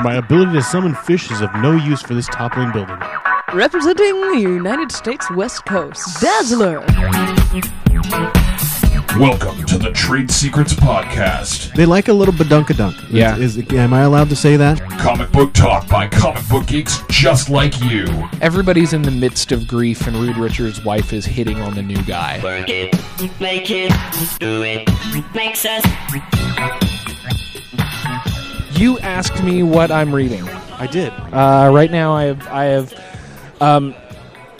My ability to summon fish is of no use for this toppling building. Representing the United States West Coast, Dazzler. Welcome to the Trade Secrets Podcast. They like a little badunkadunk. Yeah. Is, is, am I allowed to say that? Comic book talk by comic book geeks just like you. Everybody's in the midst of grief, and Reed Richards' wife is hitting on the new guy. Work it, make it, do it, makes us. You asked me what I'm reading. I did. Uh, right now, I have, I have, um,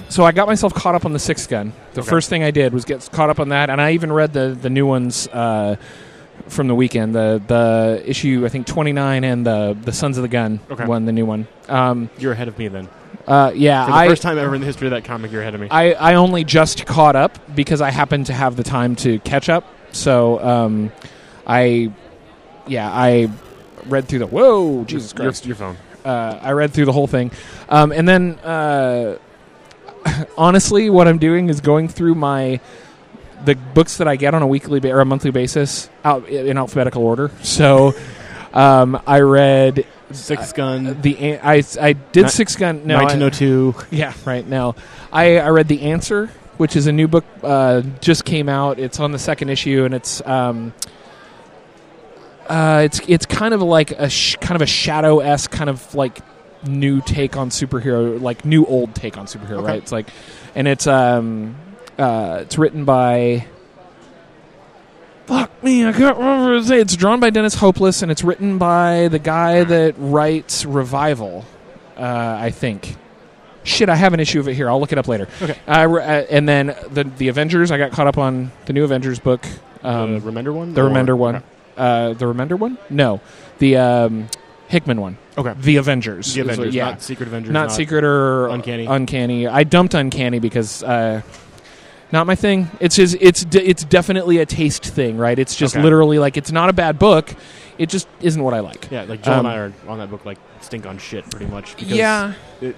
so I got myself caught up on the Sixth Gun. The Okay. first thing I did was get caught up on that, and I even read the the new ones uh, from the weekend. The the issue I think 29 and the the Sons of the Gun Okay. one, the new one. Um, You're ahead of me then. uh, yeah, For the I first time ever in the history of that comic, you're ahead of me. I, I only just caught up because I happened to have the time to catch up. So um, I, yeah, I read through the whoa Jesus your, Christ. your phone. Uh, I read through the whole thing, um, and then uh, honestly, what I'm doing is going through my the books that I get on a weekly ba- or a monthly basis out in alphabetical order. So um, I read Six gun. the an- I I did Ni- six gun no I- 1902. yeah, right now. I, I read The Answer, which is a new book, uh, just came out. It's on the second issue, and it's um, uh, it's it's kind of like a sh- kind of a shadow esque kind of like new take on superhero, like new old take on superhero, Okay. right? It's like, and it's um, uh, it's written by. Fuck me, I can't remember his name. It's drawn by Dennis Hopeless, and it's written by the guy that writes Revival, uh, I think. Shit, I have an issue of it here. I'll look it up later. Okay. Uh, and then the the Avengers. I got caught up on the new Avengers book. Um, the Remender one? the Or- Remender one. Okay. Uh, the Remender one? No, the um, Hickman one. Okay. The Avengers. The Avengers, yeah, not Secret Avengers. not, secret or Uncanny. Uncanny. I dumped Uncanny because uh, not my thing. It's just it's de- it's definitely a taste thing, right? It's just Okay. literally like it's not a bad book. It just isn't what I like. Yeah, like Joel Um, and I are on that book, like stink on shit, pretty much. Because yeah. it-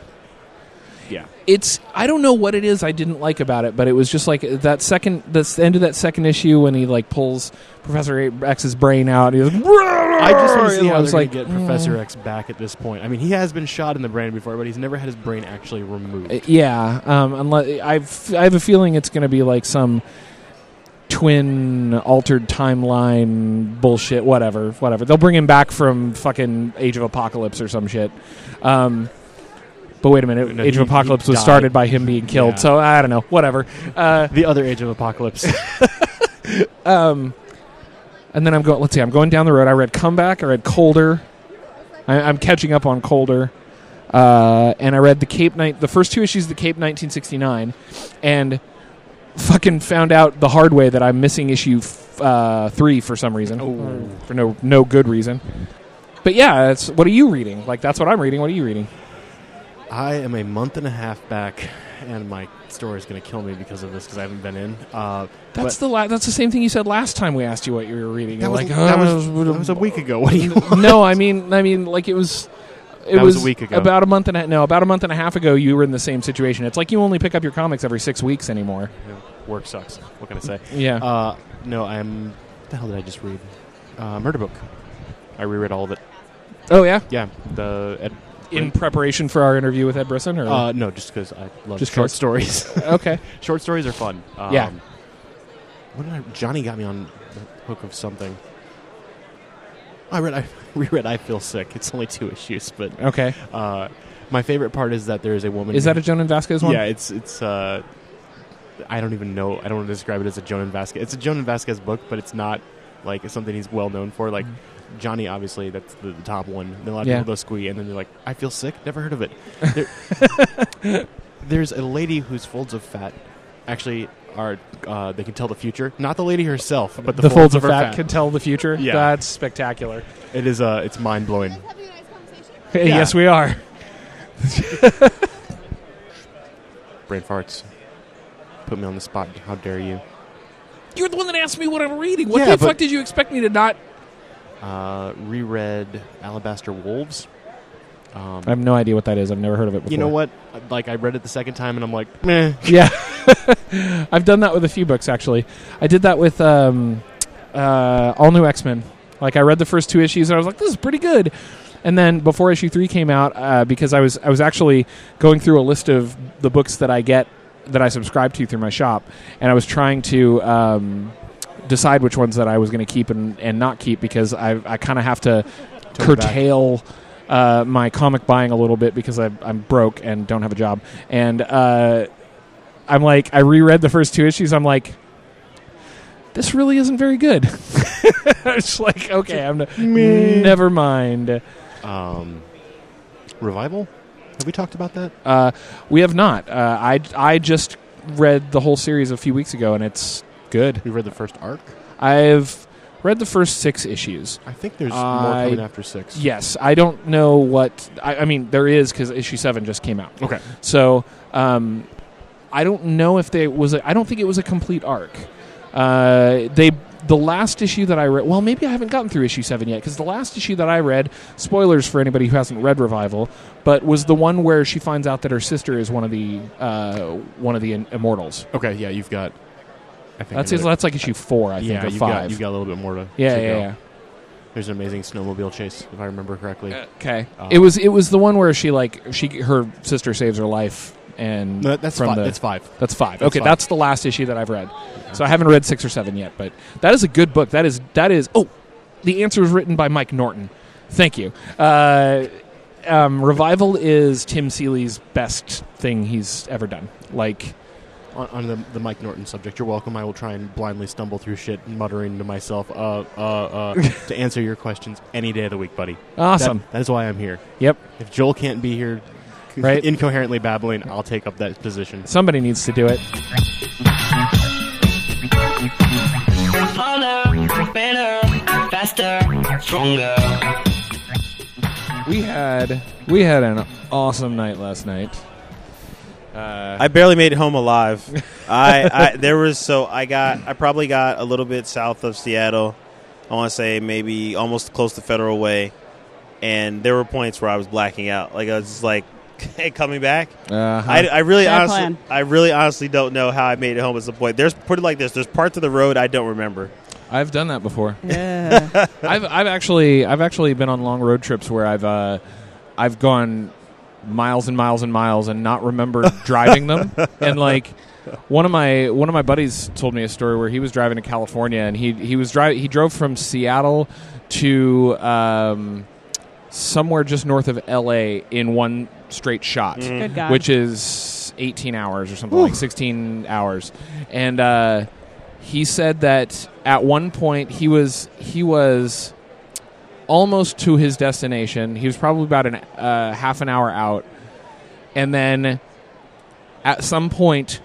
yeah. It's I don't know what it is I didn't like about it, but it was just like that second the end of that second issue when he like pulls Professor X's brain out. And he goes, I just want to see how I was they're like, going to get Professor X back at this point. I mean, he has been shot in the brain before, but he's never had his brain actually removed. Uh, Yeah, um, unless I've I have a feeling it's going to be like some twin altered timeline bullshit. Whatever, whatever. They'll bring him back from fucking Age of Apocalypse or some shit. Um, but wait a minute, No, Age he- of Apocalypse was died. started by him being killed. Yeah. So I don't know. Whatever. Uh, the other Age of Apocalypse. um, and then I'm going. Let's see. I'm going down the road. I read Comeback. I read Colder. I, I'm catching up on Colder. Uh, and I read the Cape Night. The first two issues of the Cape 1969, and fucking found out the hard way that I'm missing issue f- uh, three for some reason, Oh. for no no good reason. But yeah, it's what are you reading? Like that's what I'm reading. What are you reading? I am a month and a half back, and my story is going to kill me because of this because I haven't been in. Uh, That's the la- that's the same thing you said last time we asked you what you were reading. that was, like, that, "Oh, was, that was a week ago. What do you? Want? no, I mean, I mean, like it was. It That was a week ago. About a month and a, no, about a month and a half ago, you were in the same situation. It's like you only pick up your comics every six weeks anymore. Work sucks. What can I say? Yeah. Uh, no, I'm. The hell did I just read? Uh, Murder Book. I reread all of it. oh yeah. Yeah, the Ed, In preparation for our interview with Ed Brisson, or uh, no, just because I love Just short 'cause? stories. okay. short stories are fun. Um, Yeah. What did I? Johnny got me on the hook of something. I read. I reread. I feel sick. It's only two issues, but Okay. uh, my favorite part is that there is a woman. Is that a Jhonen Vasquez one? Yeah, it's it's. Uh, I don't even know. I don't want to describe it as a Jhonen Vasquez. It's a Jhonen Vasquez book, but it's not like something he's well known for. Like Johnny, obviously, that's the, the top one. Then a lot of. Yeah. people go squee, and then they're like, "I feel sick. Never heard of it." There- there's a lady whose folds of fat actually are. Uh, they can tell the future. Not the lady herself, but the, the, folds of her fat, can tell the future. Yeah. That's spectacular. It is. Uh, it's mind blowing. Hey, Yeah. Yes, we are. Brain farts. Put me on the spot. How dare you? You're the one that asked me what I'm reading. What Yeah, the fuck did you expect me to not? Uh, reread Alabaster Wolves. Um, I have no idea what that is. I've never heard of it before. You know what? Like I read it the second time, and I'm like, meh. Yeah, I've done that with a few books actually. I did that with um, uh, All New X Men. Like I read the first two issues and I was like, this is pretty good. And then before issue three came out, uh, because I was I was actually going through a list of the books that I get that I subscribe to through my shop, and I was trying to um, decide which ones that I was going to keep and, and not keep because I I kind of have to curtail uh, my comic buying a little bit because I, I'm broke and don't have a job, and uh, I'm like I reread the first two issues. I'm like. This really isn't very good. it's like okay, I'm n- never mind. Um, revival. Have we talked about that? Uh, we have not. Uh, I I just read the whole series a few weeks ago, and it's good. We read the first arc. I've read the first six issues. I think there's more I- coming after six. Yes, I don't know what. I, I mean, there is because issue seven just came out. Okay. So um, I don't know if they was. A, I don't think it was a complete arc. Uh, they the last issue that I read. Well, maybe I haven't gotten through issue seven yet because the last issue that I read. Spoilers for anybody who hasn't read Revival, but was the one where she finds out that her sister is one of the uh, one of the in- immortals. Okay. Yeah, you've got. I think That's another- that's like issue four, I yeah, think, or you've five. got you've got a little bit more to. yeah, to yeah, go. yeah. There's an amazing snowmobile chase, if I remember correctly. Okay. Uh, it was it was the one where she like she her sister saves her life and No, that's from five. the that's five. that's five. that's okay, five. that's the last issue that I've read. So I haven't read six or seven yet, but that is a good book. That is that is oh, the answer is written by Mike Norton. Thank you. Uh, um, Revival is Tim Seeley's best thing he's ever done. Like On, on the, the Mike Norton subject, you're welcome. I will try and blindly stumble through shit, muttering to myself, uh, uh, uh, to answer your questions any day of the week, buddy. awesome. That, that is why I'm here. Yep. If Joel can't be here, Right. incoherently babbling, I'll take up that position. Somebody needs to do it. Harder, better, faster, stronger. We had we had an awesome night last night. Uh, I barely made it home alive. I, I there was so I got I probably got a little bit south of Seattle. I want to say maybe almost close to Federal Way, and there were points where I was blacking out. Like I was just like, "Hey, coming back." uh-huh. I, I really Bad honestly, plan. I really honestly don't know how I made it home at some point. There's put it like this: there's parts of the road I don't remember. I've done that before. Yeah. I've I've actually I've actually been on long road trips where I've uh, I've gone miles and miles and miles and not remember driving them. And like one of my one of my buddies told me a story where he was driving to California and he he was driving he drove from Seattle to um, somewhere just north of L.A. in one straight shot God. which is 18 hours or something like 16 hours and uh, he said that at one point he was he was almost to his destination he was probably about an uh, half an hour out and then at some point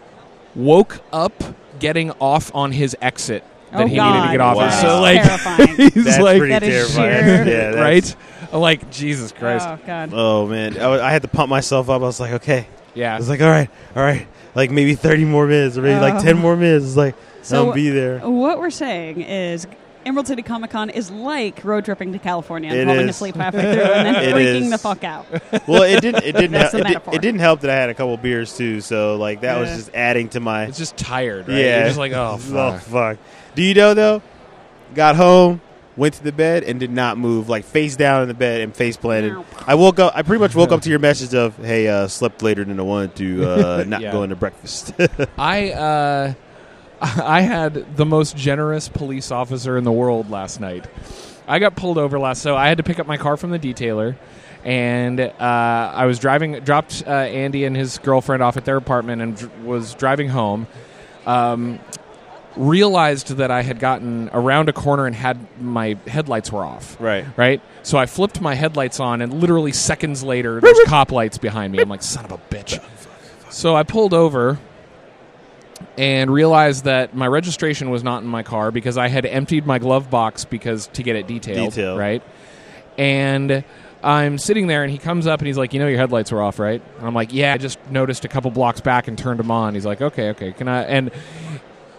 woke up getting off on his exit that Oh, he needed to get off Wow. of. so like terrifying. he's That's like pretty That is terrifying. sheer- Yeah, that's- right I'm like jesus christ Oh God. Oh man, I, was- I had to pump myself up. I was like, okay. yeah I was like, all right, all right, like maybe 30 more minutes or maybe like Oh. 10 more minutes. It's like So- I'll be there. What we're saying is. Emerald City Comic Con is like road tripping to California and It falling is. asleep halfway through and then It freaking is. the fuck out. Well, it didn't. It didn't. That's help, the it, did, it didn't help that I had a couple beers too. So like that was Yeah. just adding to my. it's just tired right Yeah. You're just like oh Oh fuck. fuck! Do you know though? Got home, went to the bed, and did not move. Like face down in the bed and face planted. Meow. I woke up. I pretty much woke up to your message of, "Hey, uh, slept later than I wanted to. Uh, not Yeah. going to breakfast." I uh, I had the most generous police officer in the world last night. I got pulled over last, so I had to pick up my car from the detailer, and uh, I was driving, dropped uh, Andy and his girlfriend off at their apartment, and dr- was driving home. Um, realized that I had gotten around a corner and had my headlights were off. right. Right? So I flipped my headlights on, and literally seconds later, there's cop lights behind me. I'm like, son of a bitch. So I pulled over and realized that my registration was not in my car because I had emptied my glove box because to get it detailed. Detailed. Right? And I'm sitting there, and he comes up and he's like, "You know, your headlights were off, right?" And I'm like, "Yeah, I just noticed a couple blocks back and turned them on." He's like, "Okay, okay, can I?" And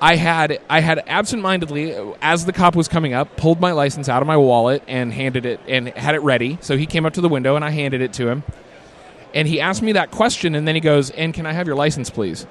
I had I had absentmindedly, as the cop was coming up, pulled my license out of my wallet and handed it and had it ready. So he came up to the window and I handed it to him. And he asked me that question, and then he goes, "And can I have your license, please?"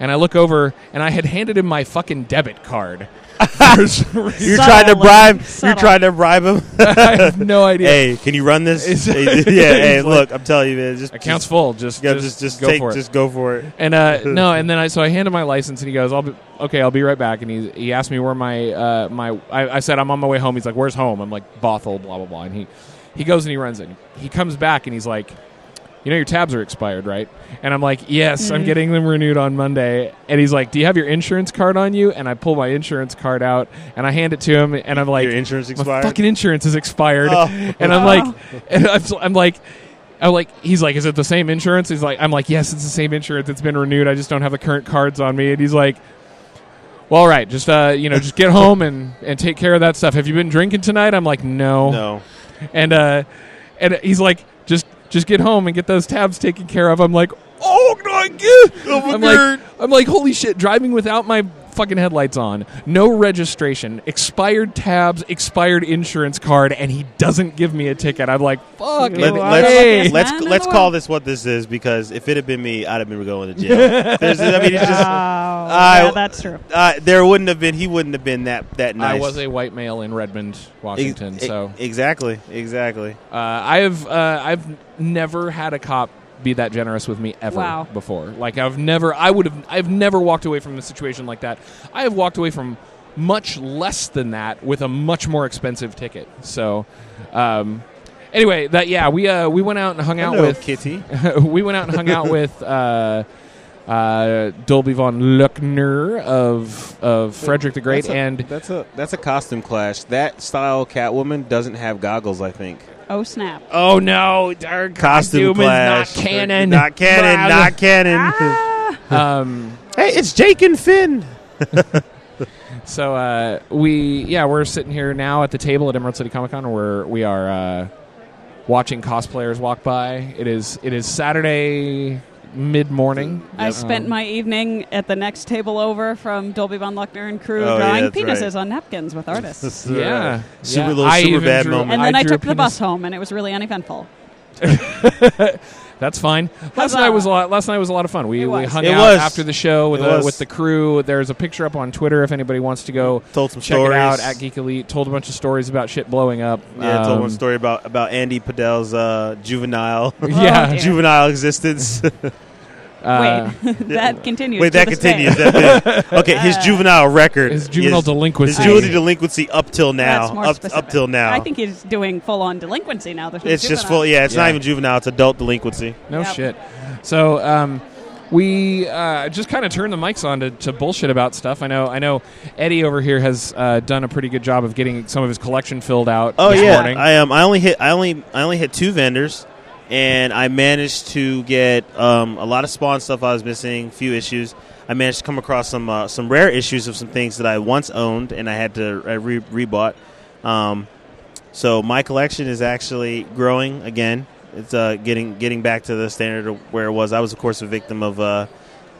And I look over, and I had handed him my fucking debit card. You're trying to bribe. You're trying to bribe him. I have no idea. hey, can you run this? Hey, yeah. Hey, look, I'm telling you, man. Just Account's just, full. Just, yeah, just, just, just, go take, for it. just go for it. And uh, no, and then I so I handed my license, and he goes, "I'll be okay. I'll be right back." And he he asked me where my uh, my I, I said I'm on my way home. He's like, "Where's home?" I'm like, "Bothell." Blah blah blah. And he he goes and he runs it. He comes back and he's like, "You know your tabs are expired, right?" And I'm like, "Yes, I'm getting them renewed on Monday." And he's like, "Do you have your insurance card on you?" And I pull my insurance card out and I hand it to him, and I'm like, Your insurance my expired. fucking insurance is expired. Oh. And I'm like, and I'm, I'm like, I'm like, he's like, is it the same insurance? He's like, I'm like, yes, it's the same insurance. It's been renewed. I just don't have the current cards on me. And he's like, well, all right, just uh, you know, just get home and and take care of that stuff. Have you been drinking tonight? I'm like, no. no. And uh, and he's like, just just get home and get those tabs taken care of. I'm like, oh my god. I'm like, I'm like, holy shit, driving without my fucking headlights on, no registration, expired tabs, expired insurance card, and he doesn't give me a ticket. I'm like, fuck. Let, us are the hey. let's man in let's call this what this is because if it had been me, I'd have been going to jail. There's, I mean, it's just Oh, I- yeah, that's true. uh, there wouldn't have been. He wouldn't have been that that nice. I was a white male in Redmond, Washington. e- so exactly, exactly. uh, I have uh, I've never had a cop be that generous with me ever Wow. before. Like I've never I would have I've never walked away from a situation like that. I have walked away from much less than that with a much more expensive ticket. So um, anyway, that yeah, we uh, we went out and hung out with Kitty. we went out and hung out with uh, uh, Dolby von Luckner of of Frederick the Great That's a- and that's a that's a costume clash. That style Catwoman doesn't have goggles. I think Oh snap! Oh no, our costume is clash. not canon. Not canon. Wow. Not canon. Ah! Um, hey, it's Jake and Finn. so uh, we yeah we're sitting here now at the table at Emerald City Comic Con where we are uh, watching cosplayers walk by. It is it is Saturday mid morning. I spent my evening at the next table over from Dolby Von Luckner and crew Oh, drawing that's penises right. on napkins with artists. Uh, yeah, Super yeah. little super bad drew- moment. and then I, drew a took the penis- bus home, and it was really uneventful. That's fine. Last night was a lot. Last night was a lot of fun. We, It we was. hung It out was. after the show with It the, was. with the crew. There's a picture up on Twitter if anybody wants to go Told some check stories. it out at Geek Elite. Told a bunch of stories about shit blowing up. Yeah, I told Um, one story about about Andy Padel's uh, juvenile Yeah. Oh, dear. juvenile existence. uh, Wait, that continues. Wait, that continues. That bit. okay, his juvenile record, His juvenile his, delinquency. his juvenile delinquency up till now, That's more up, specific. up till now. I think he's doing full on delinquency now. There's no it's just juvenile. full. Yeah, it's not even juvenile; it's adult delinquency. No Yep. shit. So um, we uh, just kind of turn the mics on to, to bullshit about stuff. I know. I know. Eddie over here has uh, done a pretty good job of getting some of his collection filled out. Oh this yeah, morning. I um, I only hit, I only, I only hit two vendors, and I managed to get um, a lot of Spawn stuff I was missing, few issues. I managed to come across some uh, some rare issues of some things that I once owned, and I had to I re- rebought. Um, so my collection is actually growing again. It's uh, getting getting back to the standard of where it was. I was, of course, a victim of, uh,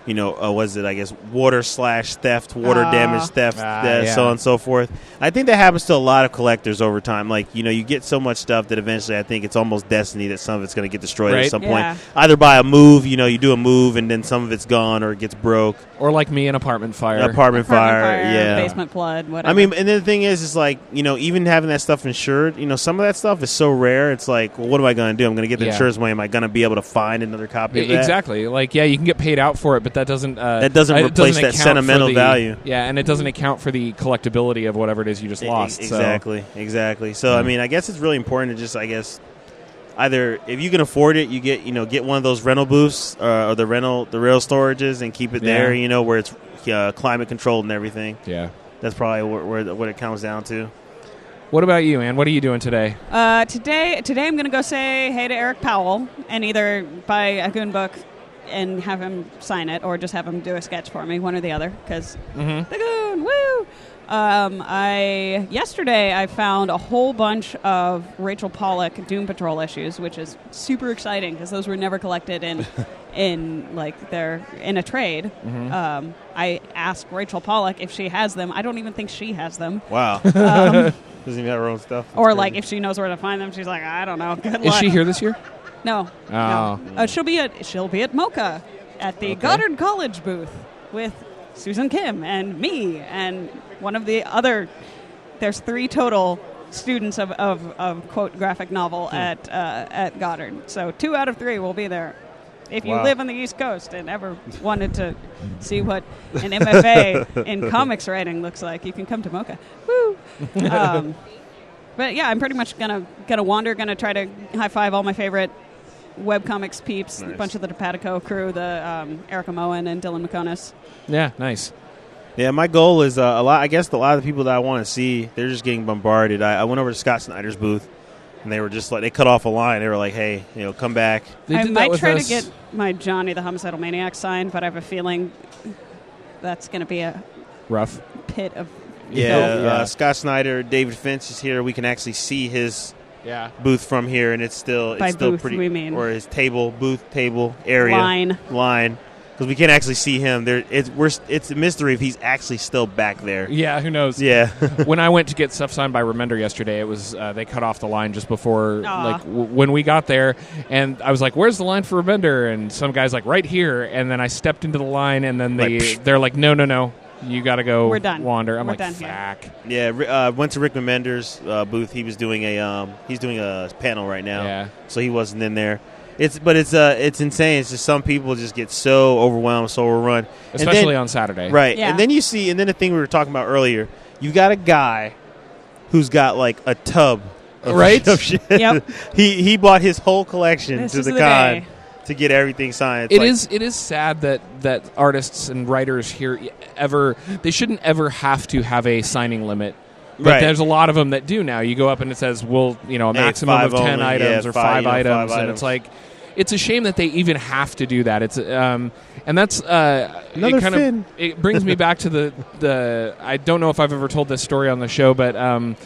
you know, uh, was it? I guess water slash theft, water Ah. damage theft, Ah, uh, yeah. so on and so forth. I think that happens to a lot of collectors over time. Like you know, you get so much stuff that eventually, I think it's almost destiny that some of it's going to get destroyed Right. at some Yeah. point. Either by a move, you know, you do a move and then some of it's gone or it gets broke. Or like me, an apartment fire. Apartment, Apartment fire, fire, yeah. basement flood, whatever. I mean, and then the thing is, is like you know, even having that stuff insured, you know, some of that stuff is so rare. It's like, well, what am I going to do? I'm going to get the Yeah. insurance money. Am I going to be able to find another copy of that? Exactly. Like, yeah, you can get paid out for it, but that doesn't. Uh, That doesn't it replace that account for sentimental the- value. Yeah, and it doesn't account for the collectability of whatever it is you just E- lost. so- Exactly, exactly. So I mean, I guess it's really important to just, I guess, either if you can afford it, you get you know get one of those rental booths uh, or the rental the rail storages and keep it there. You know where it's uh, climate controlled and everything. Yeah. That's probably where, where what it comes down to. What about you, Ann? What are you doing today? Uh, today, today I'm going to go say hey to Eric Powell and either buy a Goon book and have him sign it, or just have him do a sketch for me, one or the other. Because Mm-hmm. the Goon, woo! Um, I yesterday I found a whole bunch of Rachel Pollack Doom Patrol issues, which is super exciting because those were never collected in in like they're in a trade. Mm-hmm. Um, I asked Rachel Pollack if she has them. I don't even think she has them. Wow, Um, doesn't even have her own stuff. or That's like if she knows where to find them, she's like, I don't know. Good Is luck. she here this year? No. Oh. no. Uh, she'll be at she'll be at MoCCA at the Goddard College booth. with Susan Kim and me and one of the other. There's three total students of, of, of quote graphic novel at uh, at Goddard. So two out of three will be there. If you Wow. live on the East Coast and ever wanted to see what an MFA in comics writing looks like, you can come to MoCCA. Woo! Um, but yeah, I'm pretty much gonna gonna wander, gonna try to high five all my favorite webcomics peeps, a bunch of the Topatoco crew, the um, Erica Moen and Dylan Meconis. Yeah, nice. Yeah, my goal is uh, a lot. I guess a lot of the people that I want to see, they're just getting bombarded. I, I went over to Scott Snyder's booth, and they were just like they cut off a line. They were like, "Hey, you know, come back." They I did that might with try us- to get my Johnny the Homicidal Maniac signed, but I have a feeling that's going to be a rough. pit of Yeah, Yeah. Uh, Scott Snyder, David Finch is here. We can actually see his Yeah. booth from here, and it's still it's By still booth, pretty. we mean. or his table, booth, table area line. line, because we can't actually see him. There, it's we're it's a mystery if he's actually still back there. Yeah, who knows? Yeah, when I went to get stuff signed by Remender yesterday, it was uh, they cut off the line just before Aw. like w- when we got there, and I was like, "Where's the line for Remender?" And some guys like right here, and then I stepped into the line, and then they Like, they're like, "No, no, no, you got to go. We're done. Wander." I'm We're like, done here." "Fuck." yeah. Ri- Uh, went to Rick Remender's uh, booth. He was doing a um, he's doing a panel right now. Yeah. so he wasn't in there. It's but it's uh it's insane. It's just some people just get so overwhelmed, so overrun, And then- Especially on Saturday, Right. Yeah. And then you see, and then the thing we were talking about earlier, you got a guy who's got like a tub of, Right? of shit. Yep. he he bought his whole collection This to is the the con day. To get everything signed. It's It like- is. It is sad that that artists and writers here ever they shouldn't ever have to have a signing limit. But Right. there's a lot of them that do now. You go up and it says, "Well, you know, a Hey, maximum of ten only, items yeah, or five, five, you know, five items," and items. it's like, it's a shame that they even have to do that. It's um, and that's uh, Another it kind fin. of it brings me back to the the. I don't know if I've ever told this story on the show, but um,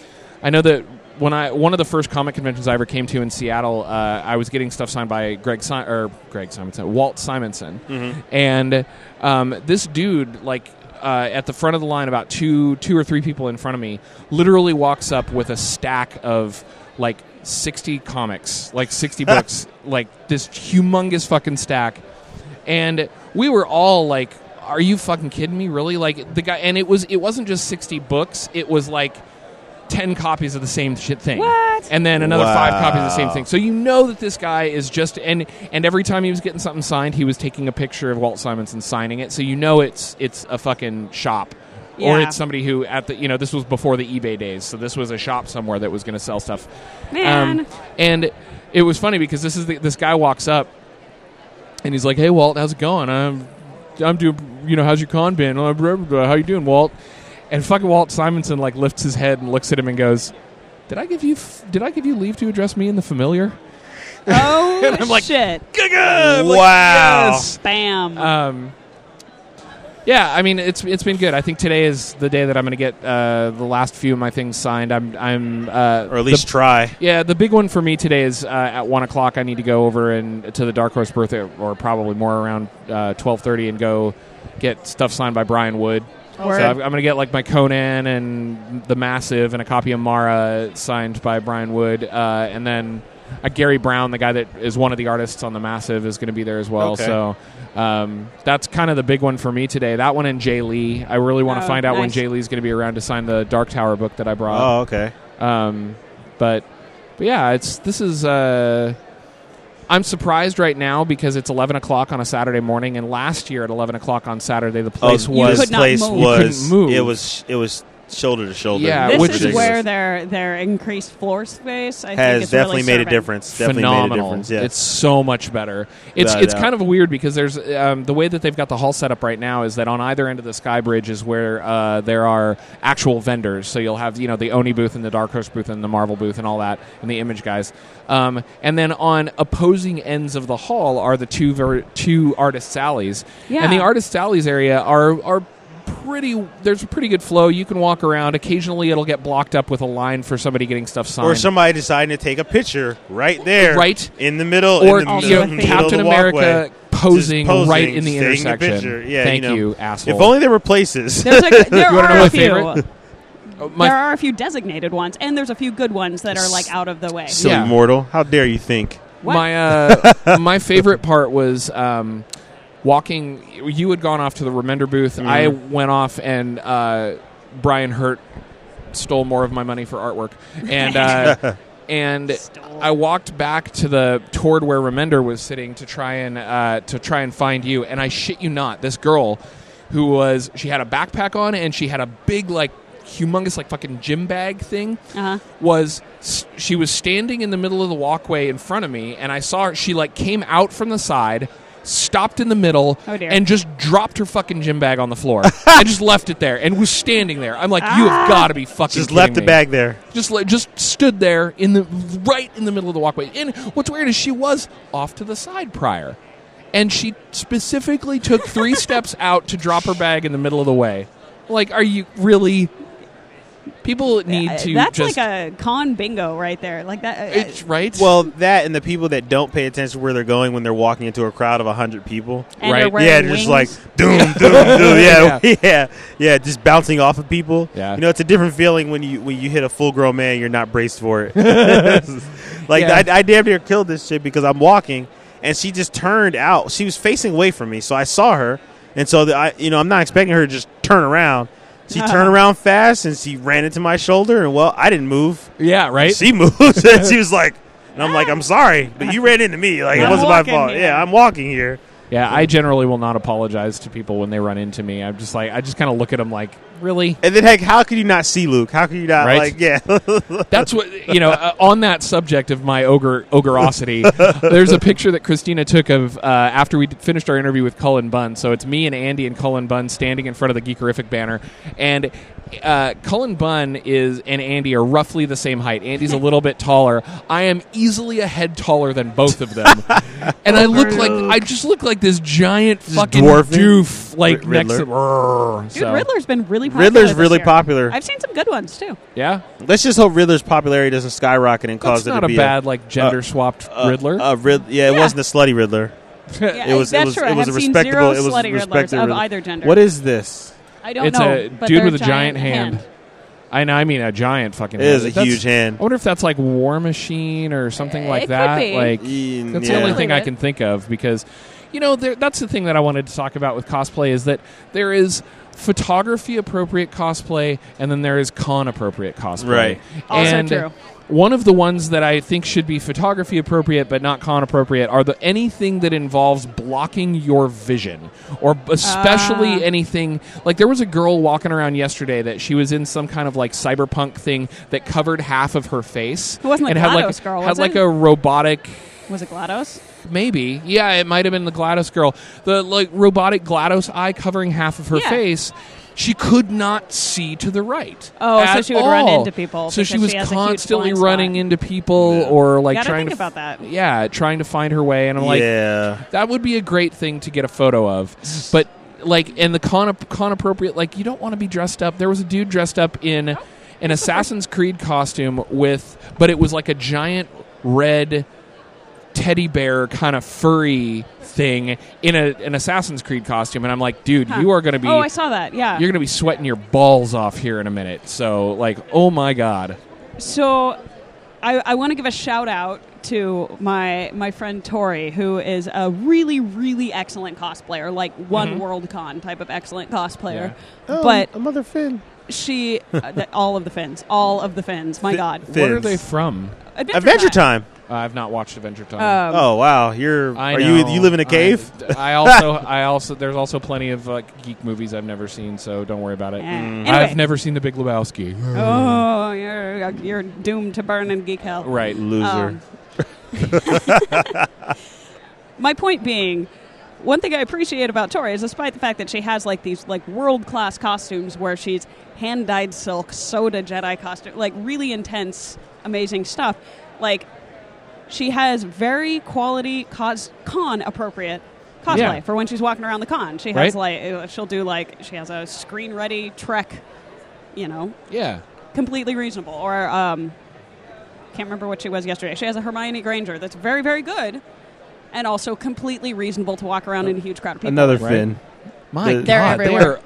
I know that when I one of the first comic conventions I ever came to in Seattle, uh, I was getting stuff signed by Greg si- or Greg Simonson, Walt Simonson, and um, this dude like. Uh, at the front of the line, about two, two or three people in front of me, literally walks up with a stack of like sixty comics, like sixty books, like this humongous fucking stack, and we were all like, "Are you fucking kidding me? Really?" Like the guy, and it was it wasn't just sixty books; it was like ten copies of the same shit thing. What? And then another five copies of the same thing. So you know that this guy is just and and every time he was getting something signed, he was taking a picture of Walt Simonson signing it. So you know it's it's a fucking shop. Or it's somebody who at the you know this was before the eBay days, so this was a shop somewhere that was going to sell stuff. Man. Um, and it was funny because this is the, this guy walks up and he's like, "Hey Walt, how's it going? I'm I'm doing you know how's your con been? How you doing, Walt?" And fucking Walt Simonson like lifts his head and looks at him and goes, "Did I give you f- did I give you leave to address me in the familiar?" oh, I'm like, shit. I'm like, Wow. "Yes!" Bam. Um, yeah, I mean it's it's been good. I think today is the day that I'm going to get uh, the last few of my things signed. I'm I'm uh, or at least try. Yeah, the big one for me today is uh, at one o'clock. I need to go over and to the Dark Horse birthday, or probably more around uh, twelve thirty, and go get stuff signed by Brian Wood. Word. So I'm going to get like my Conan and the Massive and a copy of Mara signed by Brian Wood, uh, and then uh, Gary Brown, the guy that is one of the artists on the Massive, is going to be there as well. Okay. So um, that's kind of the big one for me today. That one and Jae Lee. I really want to Oh, find out when nice. Jae Lee's going to be around to sign the Dark Tower book that I brought. Oh, okay. Um, but but yeah, it's this is. Uh, I'm surprised right now because it's 11 o'clock on a Saturday morning, and last year at 11 o'clock on Saturday, the place oh, You was could not place move. You couldn't was move. it was it was shoulder to shoulder. Yeah, this which is is- where their their increased floor space I has is definitely really made a difference. Definitely phenomenal. made a difference. Yeah. It's so much better. It's Without it's a kind of weird because there's um, the way that they've got the hall set up right now is that on either end of the sky bridge is where uh, there are actual vendors. So you'll have you know the Oni booth and the Dark Horse booth and the Marvel booth and all that and the Image guys. Um, and then on opposing ends of the hall are the two ver- two artists alleys. Yeah. And the artist alleys area are are pretty there's a pretty good flow you can walk around occasionally it'll get blocked up with a line for somebody getting stuff signed or somebody deciding to take a picture right there, Right. in the middle, or in the Also you middle, know, in the middle of Captain the. America posing, posing, right in the taking a intersection. picture. Yeah, Thank you know. you, asshole. If only there were places. There's a, there You wanna know are a few. Oh, my- there are a few designated ones, and there's a few good ones that are like out of the way. Silly Yeah. mortal, how dare you think? What? my uh, my favorite part was um, walking. You had gone off to the Remender booth. I went off, and uh, Brian Hurtt stole more of my money for artwork, and uh, and I walked back to the toward where Remender was sitting to try and uh, to try and find you. And I shit you not, this girl who was she had a backpack on and she had a big like humongous like fucking gym bag thing Uh-huh. was she was standing in the middle of the walkway in front of me and I saw her she like came out from the side stopped in the middle Oh, and just dropped her fucking gym bag on the floor and just left it there and was standing there. I'm like, you have ah. got to be fucking Just kidding left the bag there. just like just stood there in the right in the middle of the walkway. And what's weird is she was off to the side prior, and she specifically took three steps out to drop her bag in the middle of the way. Like, are you really? People need Uh, to That's just like a con bingo right there. Like that. uh, it's right. Well, that and the people that don't pay attention to where they're going when they're walking into a crowd of hundred people. and right. they're yeah, they're just like wings. doom, doom, doom. Yeah, yeah, yeah, just bouncing off of people. Yeah. you know, it's a different feeling when you when you hit a full grown man. You're not braced for it. like Yeah. I, I damn near killed this shit because I'm walking and she just turned out. She was facing away from me, so I saw her, and so the, I, you know, I'm not expecting her to just turn around. She turned around fast and she ran into my shoulder, and well, I didn't move. yeah, right. She moved, and she was like, and I'm like, ah. I'm sorry, but you ran into me. Like it I'm wasn't my walking fault. here. Yeah, I'm walking here. Yeah, I generally will not apologize to people when they run into me. I'm just like, I just kind of look at them like, really? And then, heck, how could you not see Luke? How could you not Right. like, yeah? That's what you know. Uh, on that subject of my ogre ogreosity, there's a picture that Christina took of uh, after we finished our interview with Cullen Bunn. So it's me and Andy and Cullen Bunn standing in front of the Geekerific banner, and uh, Cullen Bunn is and Andy are roughly the same height. Andy's a little bit taller. I am easily a head taller than both of them, and I look like I just look like this giant fucking dwarfing? doof like Rid- next to. Riddler? Dude, So, Riddler's been really popular. Riddler's this really year. popular. I've seen some good ones too. Yeah, Let's just hope Riddler's popularity doesn't skyrocket and cause that's it not to a be bad like gender swapped a, Riddler. A, Rid- yeah, it Yeah. wasn't a slutty Riddler. Yeah, It was. that's it was. true. It I was have a seen respectable. zero It was slutty respectable. Riddlers of either gender. What is this? I don't it's know. a but dude with a giant hand. I know. I mean, a giant fucking. It head. is a That's- huge hand. I wonder if that's like War Machine or something Uh, like it could that. be. Like Mm, that's yeah. the only thing I can think of because, you know, there, that's the thing that I wanted to talk about with cosplay is that there is photography appropriate cosplay and then there is con appropriate cosplay. Right. Also and true. One of the ones that I think should be photography appropriate but not con appropriate are the anything that involves blocking your vision, or especially Ah. anything like there was a girl walking around yesterday that she was in some kind of like cyberpunk thing that covered half of her face. It wasn't the and had like GLaDOS girl, had was like it? a robotic Was it GLaDOS? Maybe. Yeah, it might have been the GLaDOS girl. The like robotic GLaDOS eye covering half of her Yeah. face. She could not see to the right. Oh, so she would run into people So she was she has a huge constantly running into people Yeah. or like Gotta trying think to about that. Yeah, trying to find her way and I'm like yeah. that would be a great thing to get a photo of. But like and the con con appropriate like you don't want to be dressed up. There was a dude dressed up in an Assassin's Creed costume with but it was like a giant red teddy bear kind of furry thing in a, an Assassin's Creed costume and I'm like, dude, Huh. you are going to be Oh, I saw that. Yeah. you're going to be sweating your balls off here in a minute. So like, oh my god. So, I, I want to give a shout out to my my friend Tori, who is a really really excellent cosplayer, like one Worldcon type of excellent cosplayer. Oh, But a mother Finn. she, uh, the, all of the fins, all of the fins. My Fi- God, Fin- What are they from? Adventure Time. Uh, I've not watched Adventure Time. Um, Oh wow, you're. I are know. you? You live in a cave? I, I also, I also, there's also plenty of like geek movies I've never seen, so don't worry about it. eh. Mm. Anyway. I've never seen The Big Lebowski. Oh, you're you're doomed to burn in geek hell. Right. Loser. Um, my point being, one thing I appreciate about Tori is, despite the fact that she has like these like world class costumes where she's hand dyed silk, soda Jedi costume, like really intense, amazing stuff. Like she has very quality cos- con appropriate cosplay Yeah. for when she's walking around the con. She has Right. like uh, she'll do like she has a screen ready trek, you know, Yeah. completely reasonable. Or um, can't remember what she was yesterday. She has a Hermione Granger that's very very good, and also completely reasonable to walk around in a huge crowd of people. Another Right. Finn. My The- They're God, they everywhere. are-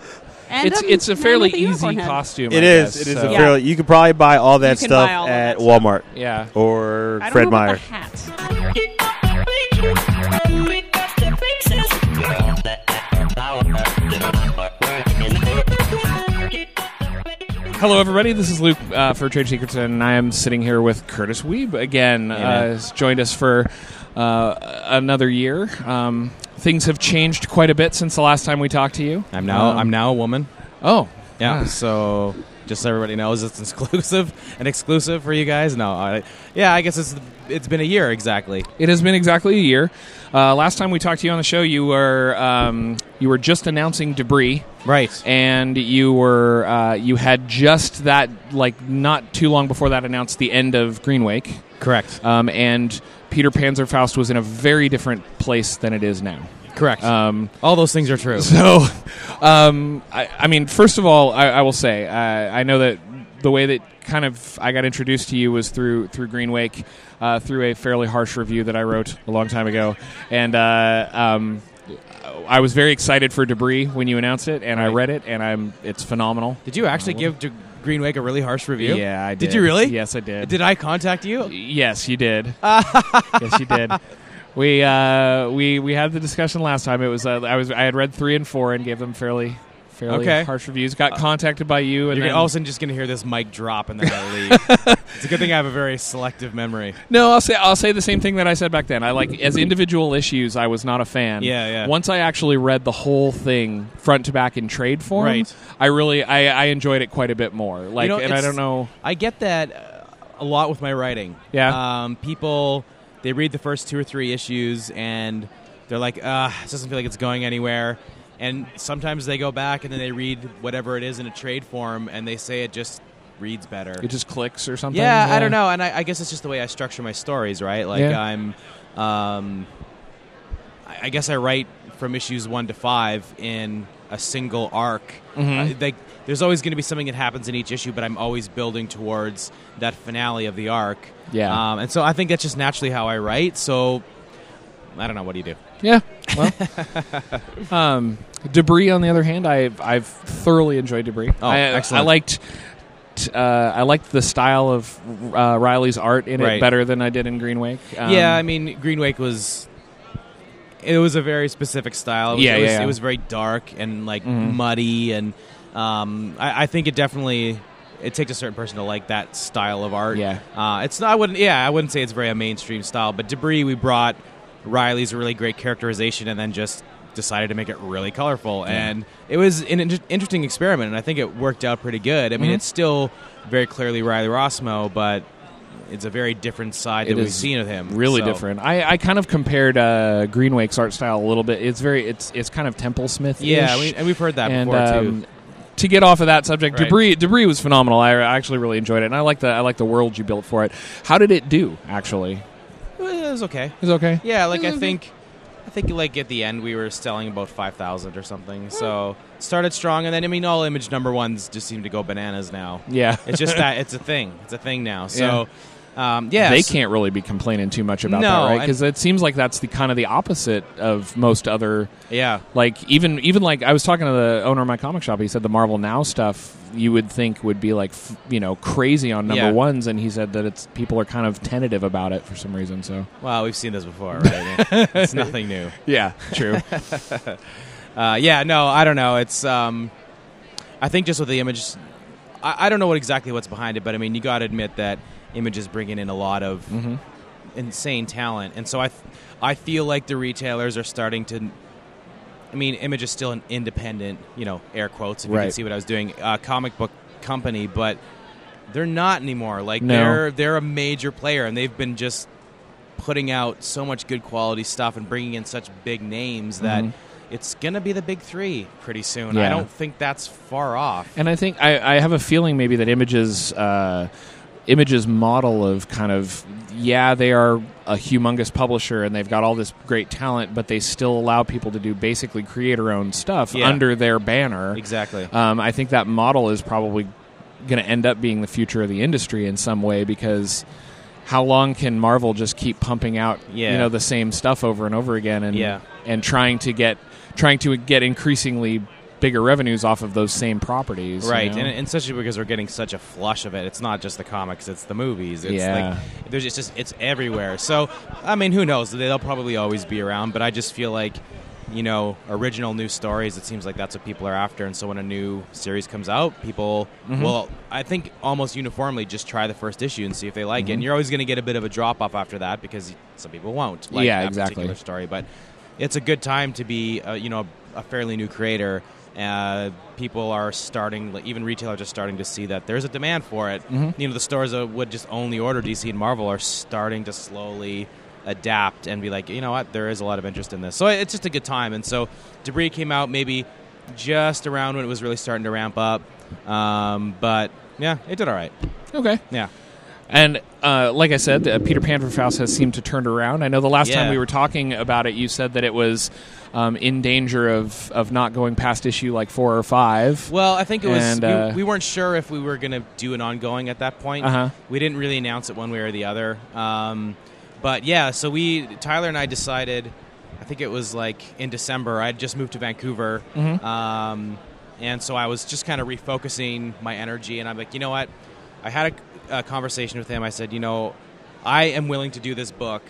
and it's a, it's a fairly easy costume. It I is. Guess, it is so. a fairly. You could probably buy all that stuff all at that Walmart. Yeah, or I Fred Meyer. Hello, everybody. This is Luke uh, for Trade Secrets, and I am sitting here with Kurtis Wiebe again. Uh, has joined us for uh, another year. Um, things have changed quite a bit since the last time we talked to you. I'm now Um, I'm now a woman. Oh, Yeah. Ah. So just so everybody knows, it's exclusive, an exclusive for you guys. No, I, yeah, I guess it's it's been a year exactly. It has been exactly a year. Uh, last time we talked to you on the show, you were um, you were just announcing debris, Right. and you were uh, you had just that like not too long before that announced the end of Green Wake, Correct. um, and Peter Panzerfaust was in a very different place than it is now. Correct. Um, All those things are true. So, um, I, I mean, first of all, I, I will say uh, I know that the way that kind of I got introduced to you was through through Green Wake, uh, through a fairly harsh review that I wrote a long time ago, and uh, um, I was very excited for Debris when you announced it, and I read it, and I'm it's phenomenal. Did you actually give to Green Wake a really harsh review? Yeah, I did. Did you really? Yes, I did. Did I contact you? Yes, you did. yes, you did. We uh, we we had the discussion last time. It was uh, I was I had read three and four and gave them fairly fairly Okay. harsh reviews. Got contacted by you, and You're all of a sudden just going to hear this mic drop and then I leave. it's a good thing I have a very selective memory. no, I'll say I'll say the same thing that I said back then. I like as individual issues, I was not a fan. Yeah, yeah. Once I actually read the whole thing front to back in trade form, Right. I really I, I enjoyed it quite a bit more. Like, know, and I don't know. I get that uh, a lot with my writing. Yeah. Um, people they read the first two or three issues and they're like, "Ah, this doesn't feel like it's going anywhere." And sometimes they go back and then they read whatever it is in a trade form and they say it just reads better. It just clicks or something. yeah, I don't know, and I, I guess it's just the way I structure my stories, right? Like Yeah. I'm, um, I, I guess I write from issues one to five in a single arc. Mhm. Uh, like there's always going to be something that happens in each issue, but I'm always building towards that finale of the arc. Yeah. um, and so I think that's just naturally how I write. So I don't know. What do you do? Yeah. Well, um, debris. On the other hand, I've I've thoroughly enjoyed debris. Oh, I, excellent. I liked. Uh, I liked the style of uh, Riley's art in it better than I did in Green Wake. Um, yeah, I mean, Green Wake was. It was a very specific style. It was, Yeah, it was, yeah, yeah. It was very dark and like Mhm. muddy, and um, I, I think it definitely it takes a certain person to like that style of art. Yeah. uh, it's not. I wouldn't. Yeah, I wouldn't say it's very a mainstream style, but Debris we brought Riley's really great characterization, and then just decided to make it really colorful, and it was an inter- interesting experiment, and I think it worked out pretty good. I mean, Mhm. it's still very clearly Riley Rossmo, but. It's a very different side It that we've seen of him. really So- different. I, I kind of compared uh, Green Wake's art style a little bit. It's very it's it's kind of Templesmith. Yeah, we, and we've heard that and before um, too. to get off of that subject, Right. debris debris was phenomenal. I actually really enjoyed it, and I like the I like the world you built for it. How did it do? Actually, Eh, it was okay. it was okay. Yeah, like I mm-hmm. think, I think like at the end we were selling about five thousand or something. Mm. So started strong, and then I mean all image number ones just seem to go bananas now. Yeah, It's just that it's a thing. It's a thing now. So um, yeah, they can't really be complaining too much about No, that, right? Because it seems like that's the kind of the opposite of most other. Yeah, Like even even like I was talking to the owner of my comic shop. He said the Marvel Now stuff you would think would be like f- you know crazy on number Yeah. ones, and he said that it's people are kind of tentative about it for some reason. So well, we've seen this before, right? it's nothing new. yeah, true. Uh, yeah, no, I don't know. It's um, I think just with the image, I, I don't know what exactly what's behind it, but I mean, you got to admit that Image is bringing in a lot of Mhm. insane talent, and so I, th- I feel like the retailers are starting to. I mean, Image is still an independent, you know, air quotes if you can Right. see what I was doing, uh, comic book company, but they're not anymore. Like No. they're they're a major player, and they've been just putting out so much good quality stuff and bringing in such big names that Mhm. it's gonna be the big three pretty soon. I don't think that's far off. And I think I, I have a feeling maybe that images uh, images model of kind of yeah they are a humongous publisher and they've got all this great talent but they still allow people to do basically creator owned stuff Yeah. under their banner Exactly. um, i think that model is probably going to end up being the future of the industry in some way because how long can marvel just keep pumping out Yeah. you know the same stuff over and over again and Yeah. and trying to get trying to get increasingly bigger revenues off of those same properties you Right, know? and, and especially because we're getting such a flush of it. It's not just the comics; it's the movies. It's Yeah. like there's just, just it's everywhere. So, I mean, who knows? They'll probably always be around, but I just feel like you know original new stories. It seems like that's what people are after, and so when a new series comes out, people Mhm. will I think almost uniformly just try the first issue and see if they like it. Mhm. And you're always going to get a bit of a drop off after that because some people won't like Yeah, that exactly. particular story. But it's a good time to be uh, you know a fairly new creator. Uh, people are starting, like, even retailers are starting to see that there's a demand for it. Mhm. You know, the stores that would just only order DC and Marvel are starting to slowly adapt and be like, you know what, there is a lot of interest in this. So it's just a good time. And so Debris came out maybe just around when it was really starting to ramp up. Um, but yeah, it did all right. Okay. Yeah. And uh, like I said, uh, Peter Faust has seemed to turn around. I know the last time we were talking about it, you said that it was um, in danger of, of not going past issue like four or five. Well, I think it was. And, we, uh, we weren't sure if we were going to do an ongoing at that point. Uh-huh. We didn't really announce it one way or the other. Um, but yeah, so we Tyler and I decided. I think it was like in December. I had just moved to Vancouver, Mhm. um, and so I was just kind of refocusing my energy. And I'm like, you know what? I had a, a conversation with him. I said, you know, I am willing to do this book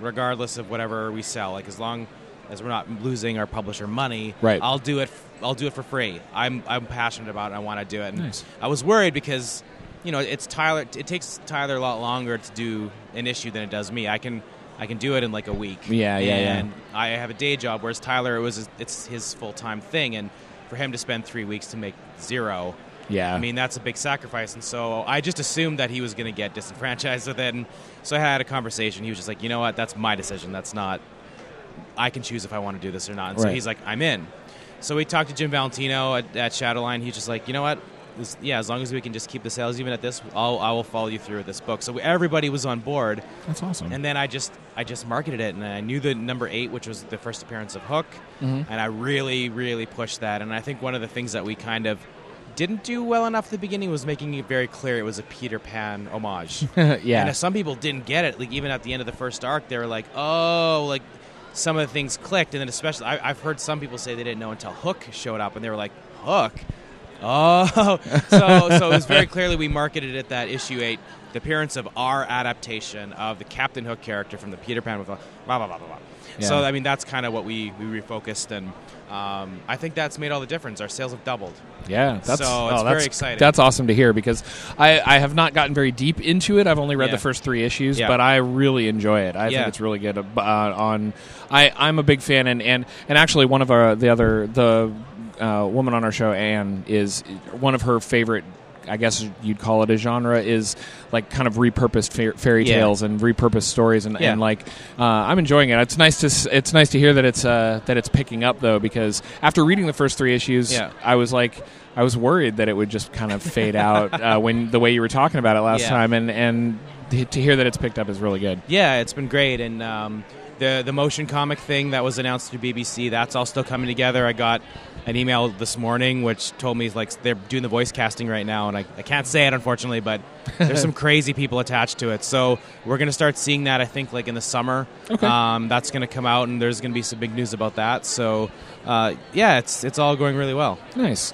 regardless of whatever we sell. Like as long as we're not losing our publisher money, Right. I'll do it. I'll do it for free. I'm I'm passionate about it. I want to do it. And Nice. I was worried because you know it's Tyler. It takes Tyler a lot longer to do an issue than it does me. I can I can do it in like a week. Yeah, yeah, yeah. and I have a day job, whereas Tyler it was it's his full time thing, and for him to spend three weeks to make zero. Yeah. I mean that's a big sacrifice, and so I just assumed that he was going to get disenfranchised with it, and so I had a conversation. He was just like, you know what, that's my decision. That's not. I can choose if I want to do this or not. And so he's like, I'm in. So we talked to Jim Valentino at, at Shadowline. He's just like, you know what? This- yeah, as long as we can just keep the sales even at this, I'll, I will follow you through with this book. So everybody was on board. That's awesome. And then I just I just marketed it, and I knew the number eight, which was the first appearance of Hook, Mhm. and I really really pushed that. And I think one of the things that we kind of didn't do well enough at the beginning was making it very clear it was a Peter Pan homage. Yeah. And some people didn't get it, like even at the end of the first arc, they were like, "Oh, like." Some of the things clicked, and then especially I, I've heard some people say they didn't know until Hook showed up, and they were like, "Hook, Oh, so so it was very clearly we marketed it that issue eight, the appearance of our adaptation of the Captain Hook character from the Peter Pan with blah blah blah blah blah. Yeah. So I mean that's kind of what we we refocused, and um, I think that's made all the difference. Our sales have doubled. Yeah, that's so oh, it's that's, very exciting. That's awesome to hear because I, I have not gotten very deep into it. I've only read Yeah. the first three issues, Yeah. but I really enjoy it. I Yeah. think it's really good. Uh, on I I'm a big fan, and and, and actually one of our the other the uh, woman on our show, Anne, is one of her favorite. I guess you'd call it a genre is like kind of repurposed fa- fairy Yeah. tales and repurposed stories and, Yeah. and like uh, I'm enjoying it. It's nice to it's nice to hear that it's uh, that it's picking up though because after reading the first three issues, Yeah. I was like I was worried that it would just kind of fade out uh, when the way you were talking about it last time, and and to to hear that it's picked up is really good. Yeah, it's been great, and um, the the motion comic thing that was announced through BBC, that's all still coming together. I got an email this morning which told me like they're doing the voice casting right now, and I, I can't say it unfortunately, but there's some crazy people attached to it. So we're gonna start seeing that I think like in the summer. Okay. um, that's gonna come out, and there's gonna be some big news about that. So uh, yeah, it's it's all going really well. Nice.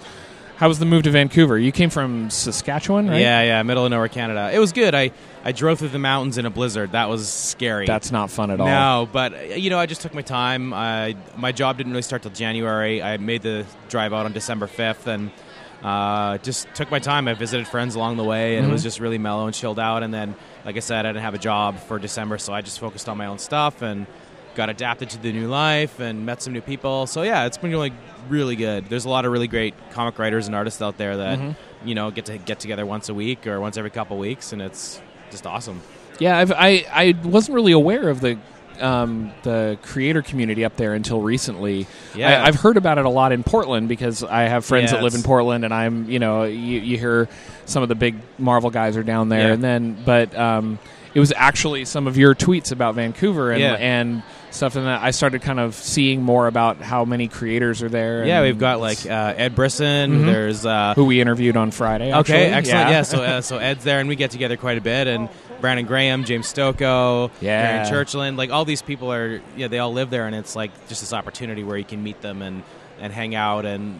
How was the move to Vancouver? You came from Saskatchewan, right? Yeah, yeah, middle of nowhere, Canada. It was good. I I drove through the mountains in a blizzard. That was scary. That's not fun at all. No, but uh, you know, I just took my time. I, my job didn't really start till January. I made the drive out on December fifth, and uh, just took my time. I visited friends along the way, and it was Mhm. just really mellow and chilled out. And then, like I said, I didn't have a job for December, so I just focused on my own stuff and got adapted to the new life and met some new people. So yeah, it's been really, really good. There's a lot of really great comic writers and artists out there that Mhm. you know get to get together once a week or once every couple weeks, and it's just awesome. Yeah, I've, I I wasn't really aware of the um, the creator community up there until recently. Yeah. I, I've heard about it a lot in Portland because I have friends Yeah, that live in Portland, and I'm you know you, you hear some of the big Marvel guys are down there, Yeah. and then but um, it was actually some of your tweets about Vancouver and Yeah. and stuff, and that I started kind of seeing more about how many creators are there. Yeah, we've got like uh, Ed Brisson. Mhm. There's uh, who we interviewed on Friday. actually. okay, excellent. Yeah, so uh, so Ed's there, and we get together quite a bit. And Brandon Graham, James Stokoe, Yeah. Marian Churchland, like all these people are. Yeah, they all live there, and it's like just this opportunity where you can meet them and and hang out and.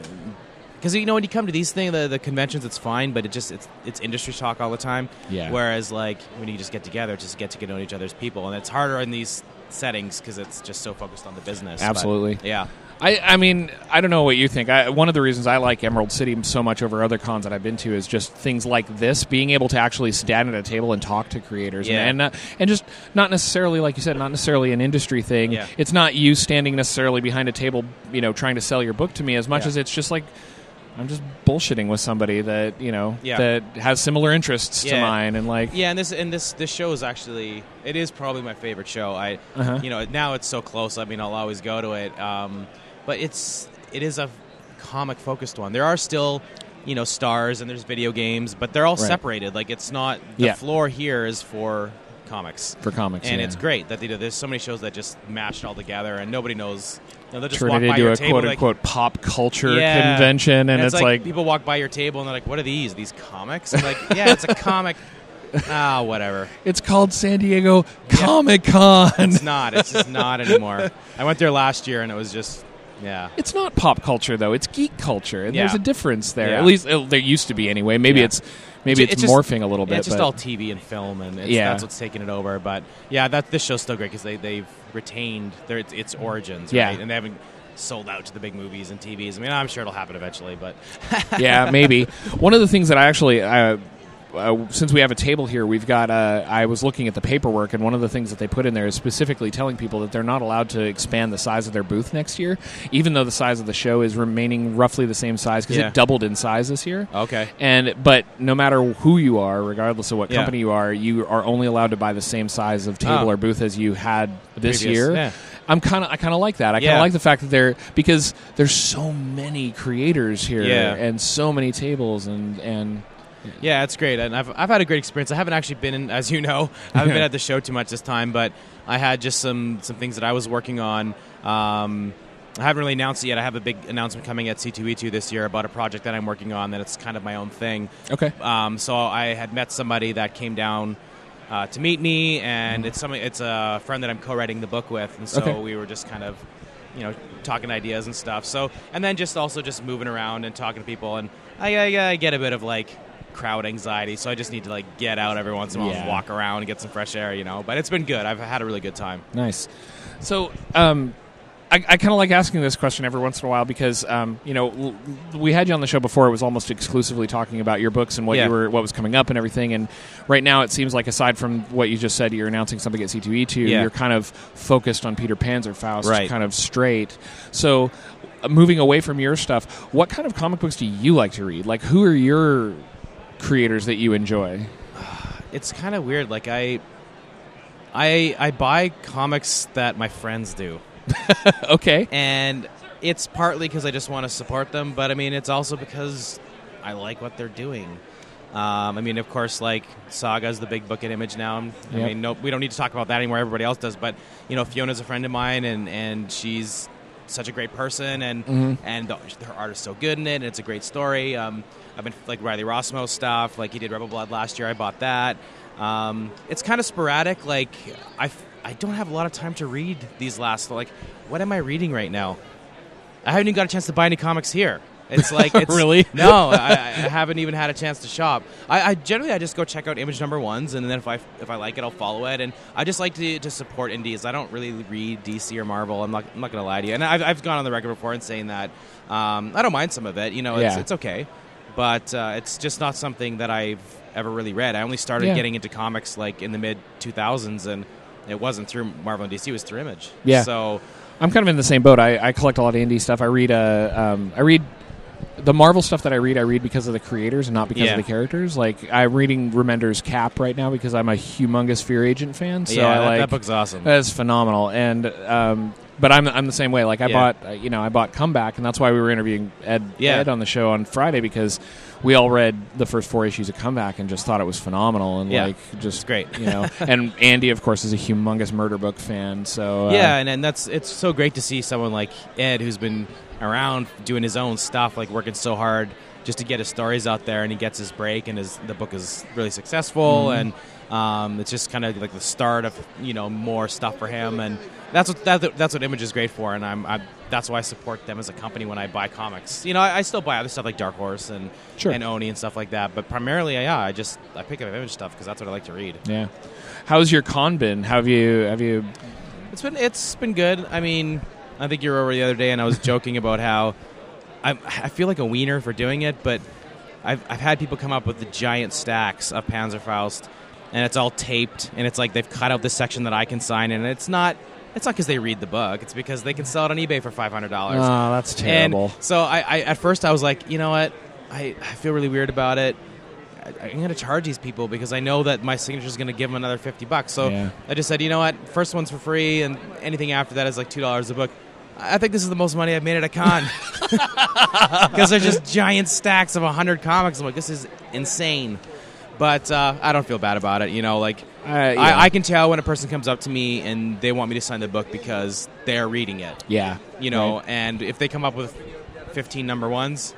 Because you know when you come to these things, the, the conventions, it's fine, but it just it's it's industry talk all the time. Yeah. Whereas like when you just get together, just get to get to know each other's people, and it's harder in these settings because it's just so focused on the business. But, Absolutely. yeah. I, I mean, I don't know what you think. I, one of the reasons I like Emerald City so much over other cons that I've been to is just things like this, being able to actually stand at a table and talk to creators, Yeah. and and, uh, and just not necessarily, like you said, not necessarily an industry thing. Yeah. It's not you standing necessarily behind a table, you know, trying to sell your book to me as much Yeah. as it's just like. I'm just bullshitting with somebody that you know Yeah. that has similar interests to mine, and like Yeah, and this and this this show is actually it is probably my favorite show. I Uh-huh. you know now it's so close. I mean, I'll always go to it. Um, but it's it is a comic focused one. There are still you know stars and there's video games, but they're all Right. separated. Like it's not the Yeah. floor here is for comics. for comics, and yeah. it's great that they do. There's so many shows that just mash it all together, and nobody knows. You know, they'll just turn walk it by into your a table, quote like, unquote pop culture Yeah. convention, and, it's, like, people walk by your table and they're like, "What are these? These comics?" I'm like, "Yeah, it's a comic." ah, whatever. it's called San Diego Comic Con. It's not. It's just not anymore. I went there last year and it was just, yeah. It's not pop culture though; it's geek culture, and there's a difference there. Yeah. At least uh, there used to be anyway. Maybe Yeah. it's maybe it's, It's just- morphing a little bit. it's just all TV and film, and Yeah. that's what's taking it over. But yeah, that this show's still great because they they've retained their its, its origins, Yeah. right? And they haven't sold out to the big movies and TVs. I mean, I'm sure it'll happen eventually, but yeah, maybe. One of the things that I actually, uh, uh, since we have a table here, we've got. Uh, I was looking at the paperwork, and one of the things that they put in there is specifically telling people that they're not allowed to expand the size of their booth next year, even though the size of the show is remaining roughly the same size because Yeah. it doubled in size this year. okay. And but no matter who you are, regardless of what Yeah. company you are, you are only allowed to buy the same size of table Oh. or booth as you had this Previous, year. yeah. I'm kind of I kind of like that. I kind of like the fact that they're because there's so many creators here and so many tables and and Yeah, it's great, and I've I've had a great experience. I haven't actually been in, as you know, I haven't been at the show too much this time, but I had just some some things that I was working on. Um, I haven't really announced it yet. I have a big announcement coming at C2E2 this year about a project that I'm working on. That it's kind of my own thing. okay. Um, so I had met somebody that came down uh, to meet me, and it's somebody. It's a friend that I'm co-writing the book with, and so Okay. we were just kind of, you know, talking ideas and stuff. So and then just also just moving around and talking to people, and I, I, I get a bit of like crowd anxiety, so I just need to like get out every once in a while, and walk around and get some fresh air, you know. But it's been good. I've had a really good time. Nice. So, um, I, I kind of like asking this question every once in a while because, um, you know, l- we had you on the show before. It was almost exclusively talking about your books and what Yeah. you were, what was coming up and everything. And right now, it seems like aside from what you just said, you're announcing something at C2E2. Yeah. You're kind of focused on Peter Panzerfaust, Right. kind of straight. So, uh, moving away from your stuff, what kind of comic books do you like to read? Like, who are your creators that you enjoy? It's kind of weird. Like I, I, I buy comics that my friends do. okay. and it's partly because I just want to support them, but I mean, it's also because I like what they're doing. Um, I mean, of course, like Saga's the big book at Image now. I Yep. mean, no, we don't need to talk about that anymore. Everybody else does, but you know, Fiona's a friend of mine, and and she's such a great person, and Mhm. and the, her art is so good in it, and it's a great story. Um, I've been like Riley Rossmo stuff, like he did Rebel Blood last year. I bought that. Um, it's kind of sporadic. Like I, f- I don't have a lot of time to read these last. Like, what am I reading right now? I haven't even got a chance to buy any comics here. It's like it's Really? no, I, I haven't even had a chance to shop. I, I generally I just go check out image number ones, and then if I if I like it, I'll follow it. And I just like to, to support indies. I don't really read DC or Marvel. I'm not I'm not gonna lie to you. And I've, I've gone on the record before and saying that um, I don't mind some of it. You know, it's, Yeah. it's okay, but uh, it's just not something that I've ever really read. I only started Yeah. getting into comics like in the mid 2000s, and it wasn't through Marvel and DC. It was through Image. Yeah. So I'm kind of in the same boat. I, I collect a lot of indie stuff. I read uh, um, I read the Marvel stuff that I read. I read because of the creators and not because Yeah. of the characters. Like I'm reading Remender's Cap right now because I'm a humongous Fear Agent fan. So yeah, I that, like that book's awesome. that's phenomenal. And um, but I'm I'm the same way. Like I Yeah. bought uh, you know I bought Comeback, and that's why we were interviewing Ed Yeah. Ed on the show on Friday because we all read the first four issues of Comeback and just thought it was phenomenal and Yeah. like just It's great. you know. and Andy, of course, is a humongous murder book fan. So uh, yeah, and, and that's it's so great to see someone like Ed who's been around doing his own stuff, like working so hard just to get his stories out there, and he gets his break, and his the book is really successful, Mhm. and um, it's just kind of like the start of you know more stuff for him, and that's what that, that's what Image is great for, and I'm, i that's why I support them as a company when I buy comics. You know, I, I still buy other stuff like Dark Horse and Sure. and Oni and stuff like that, but primarily, yeah, I just I pick up Image stuff because that's what I like to read. Yeah. How's your con been? Have you have you It's been it's been good. I mean, I think you were over the other day, and I was joking about how I I feel like a wiener for doing it, but I've I've had people come up with the giant stacks of Panzerfaust, and it's all taped, and it's like they've cut out this section that I can sign, and it's not. It's not because they read the book. It's because they can sell it on eBay for five hundred dollars. Oh, that's terrible. And so I, I, at first, I was like, you know what? I, I feel really weird about it. I, I'm going to charge these people because I know that my signature is going to give them another fifty bucks. So Yeah. I just said, you know what? First one's for free, and anything after that is like two dollars a book. I think this is the most money I've made at a con because they're just giant stacks of hundred comics. I'm like, this is insane. But uh, I don't feel bad about it. You know, like Uh, yeah. I, I can tell when a person comes up to me and they want me to sign the book because they're reading it yeah, you know, Right. and if they come up with 15 number ones,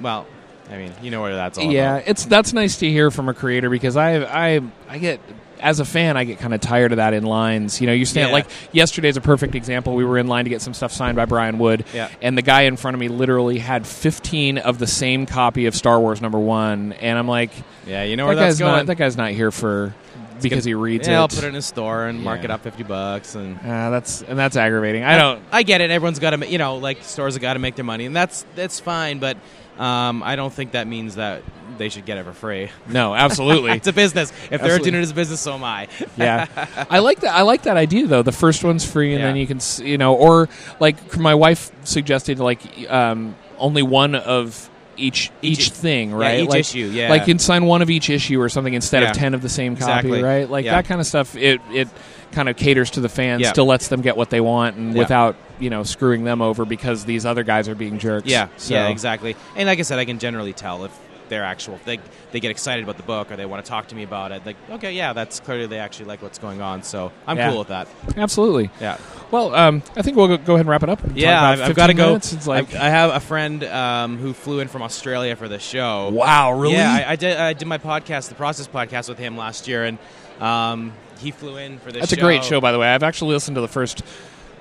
well, I mean, you know where that's all yeah, about. it's that's nice to hear from a creator because I I I get as a fan I get kind of tired of that in lines. You know, you stand Yeah. like yesterday's a perfect example. We were in line to get some stuff signed by Brian Wood, Yeah. and the guy in front of me literally had 15 of the same copy of Star Wars number one, and I'm like, Yeah, you know that where that's guy's going. not that guy's not here for because he reads yeah, it. I'll put it in his store and mark Yeah. it up 50 bucks and Uh, that's and that's aggravating. I don't. I get it. Everyone's got to, you know, like stores have got to make their money, and that's that's fine. But um, I don't think that means that they should get it for free. No, absolutely. it's a business. If they're doing it as a business, so am I. yeah, I like that. I like that idea though. The first one's free, and Yeah. then you can, you know, or like my wife suggested, like um, only one of each each, Each- thing, yeah, right? each like, issue, yeah. like you can sign one of each issue or something instead Yeah. of ten of the same copy, Exactly. right? Like Yeah. that kind of stuff. It it kind of caters to the fans, Yeah. still lets them get what they want, and Yeah. without you know screwing them over because these other guys are being jerks. Yeah, So- yeah, exactly. And like I said, I can generally tell if they're actual. They they get excited about the book or they want to talk to me about it. Like, okay, yeah, that's clearly they actually like what's going on. So I'm Yeah. cool with that. Absolutely. Yeah, Well, um, I think we'll go, ahead and wrap it up. Yeah. I've, I've got to go. It's like I have a friend um, who flew in from Australia for the show. wow, really? Yeah, I, I did. I did my podcast, the Process podcast, with him last year, and um, he flew in for this. That's a great show, by the way. I've actually listened to the first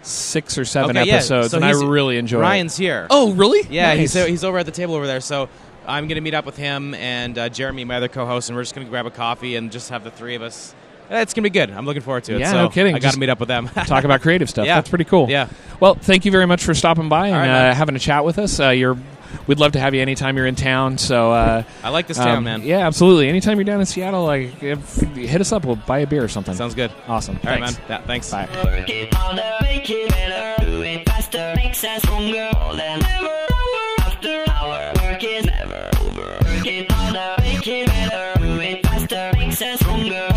six or seven Okay, yeah. episodes, So and I really enjoy it. Ryan's here. Oh, really? Yeah, Nice. he's he's over at the table over there. So I'm going to meet up with him and uh, Jeremy, my other co-host, and we're just going to grab a coffee and just have the three of us. It's going to be good. I'm looking forward to it. Yeah, so no kidding. I got to meet up with them. talk about creative stuff. Yeah. That's pretty cool. Yeah. Well, thank you very much for stopping by and All right, uh, having a chat with us. Uh, you're, we'd love to have you anytime you're in town. So, uh, I like this town, um, man. Yeah, absolutely. Anytime you're down in Seattle, like if, hit us up. We'll buy a beer or something. Sounds good. awesome. All right, Thanks. man. Yeah, thanks. Bye. Work it faster,